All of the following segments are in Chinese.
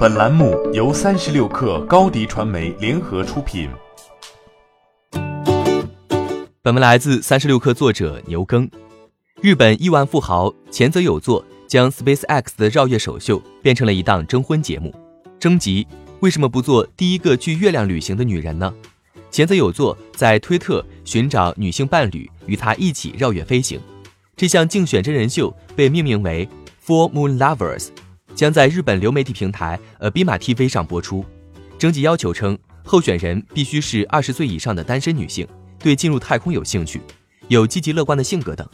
本栏目由三十六氪高低传媒联合出品。本文来自三十六氪作者牛耕。日本亿万富豪前泽有作将 SpaceX 的绕月首秀变成了一档征婚节目，征集为什么不做第一个去月亮旅行的女人呢？前泽有作在推特寻找女性伴侣与他一起绕月飞行。这项竞选真人秀被命名为 Four Moon Lovers。将在日本流媒体平台呃 b 马 TV 上播出。征集要求称，候选人必须是二十岁以上的单身女性，对进入太空有兴趣，有积极乐观的性格等。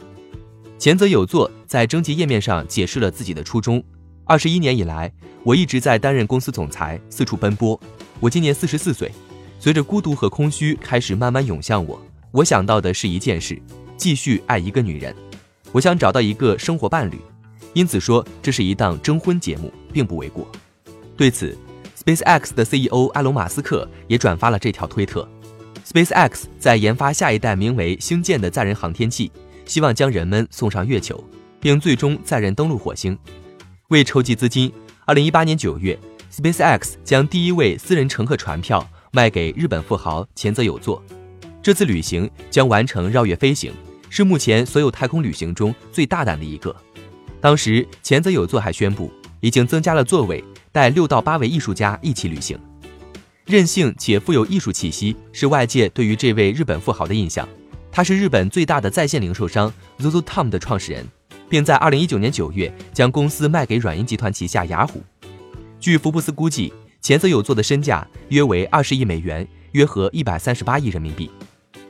前泽有作在征集页面上解释了自己的初衷：二十一年以来，我一直在担任公司总裁，四处奔波。我今年四十四岁，随着孤独和空虚开始慢慢涌向我，我想到的是一件事：继续爱一个女人。我想找到一个生活伴侣。因此说这是一档征婚节目，并不为过。对此，SpaceX 的 CEO 埃隆·马斯克也转发了这条推特。SpaceX 在研发下一代名为“星舰”的载人航天器，希望将人们送上月球，并最终载人登陆火星。为筹集资金，2018年9月，SpaceX 将第一位私人乘客船票卖给日本富豪前泽有作。这次旅行将完成绕月飞行，是目前所有太空旅行中最大胆的一个。当时前泽有作还宣布，已经增加了座位，带六到八位艺术家一起旅行。任性且富有艺术气息是外界对于这位日本富豪的印象。他是日本最大的在线零售商 ZOZOTOWN 的创始人，并在二零一九年九月将公司卖给软银集团旗下雅虎。据福布斯估计，前泽有作的身价约为二十亿美元，约合一百三十八亿人民币。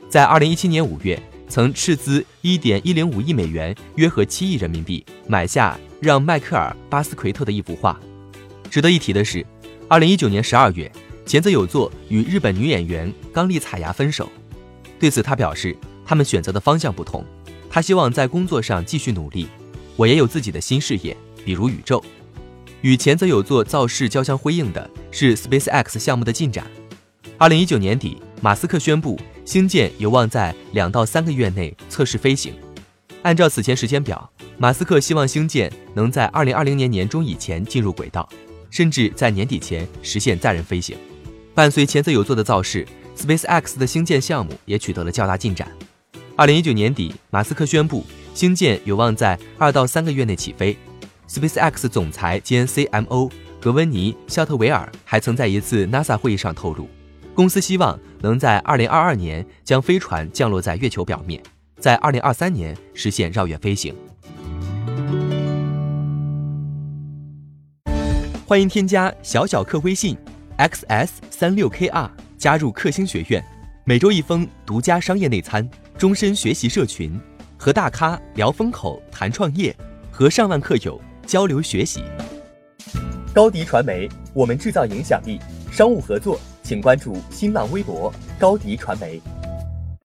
在二零一七年五月。曾斥资一点一零五亿美元，约合七亿人民币，买下让迈克尔·巴斯奎特的一幅画。值得一提的是，二零一九年十二月，前泽有作与日本女演员冈利彩芽分手。对此，他表示，他们选择的方向不同。他希望在工作上继续努力，我也有自己的新事业，比如宇宙。与前泽有作造势交相辉映的是 SpaceX 项目的进展。二零一九年底，马斯克宣布。星舰有望在两到三个月内测试飞行。按照此前时间表，马斯克希望星舰能在二零二零年年中以前进入轨道，甚至在年底前实现载人飞行。伴随前泽有作的造势，SpaceX 的星舰项目也取得了较大进展。二零一九年底，马斯克宣布星舰有望在二到三个月内起飞。SpaceX 总裁兼 CMO 格温尼·肖特维尔还曾在一次 NASA 会议上透露。公司希望能在二零二二年将飞船降落在月球表面，在二零二三年实现绕月飞行。欢迎添加小小客微信 xs 三六 kr 加入克星学院，每周一封独家商业内参，终身学习社群，和大咖聊风口、谈创业，和上万客友交流学习。高迪传媒，我们制造影响力。商务合作。请关注新浪微博高迪传媒。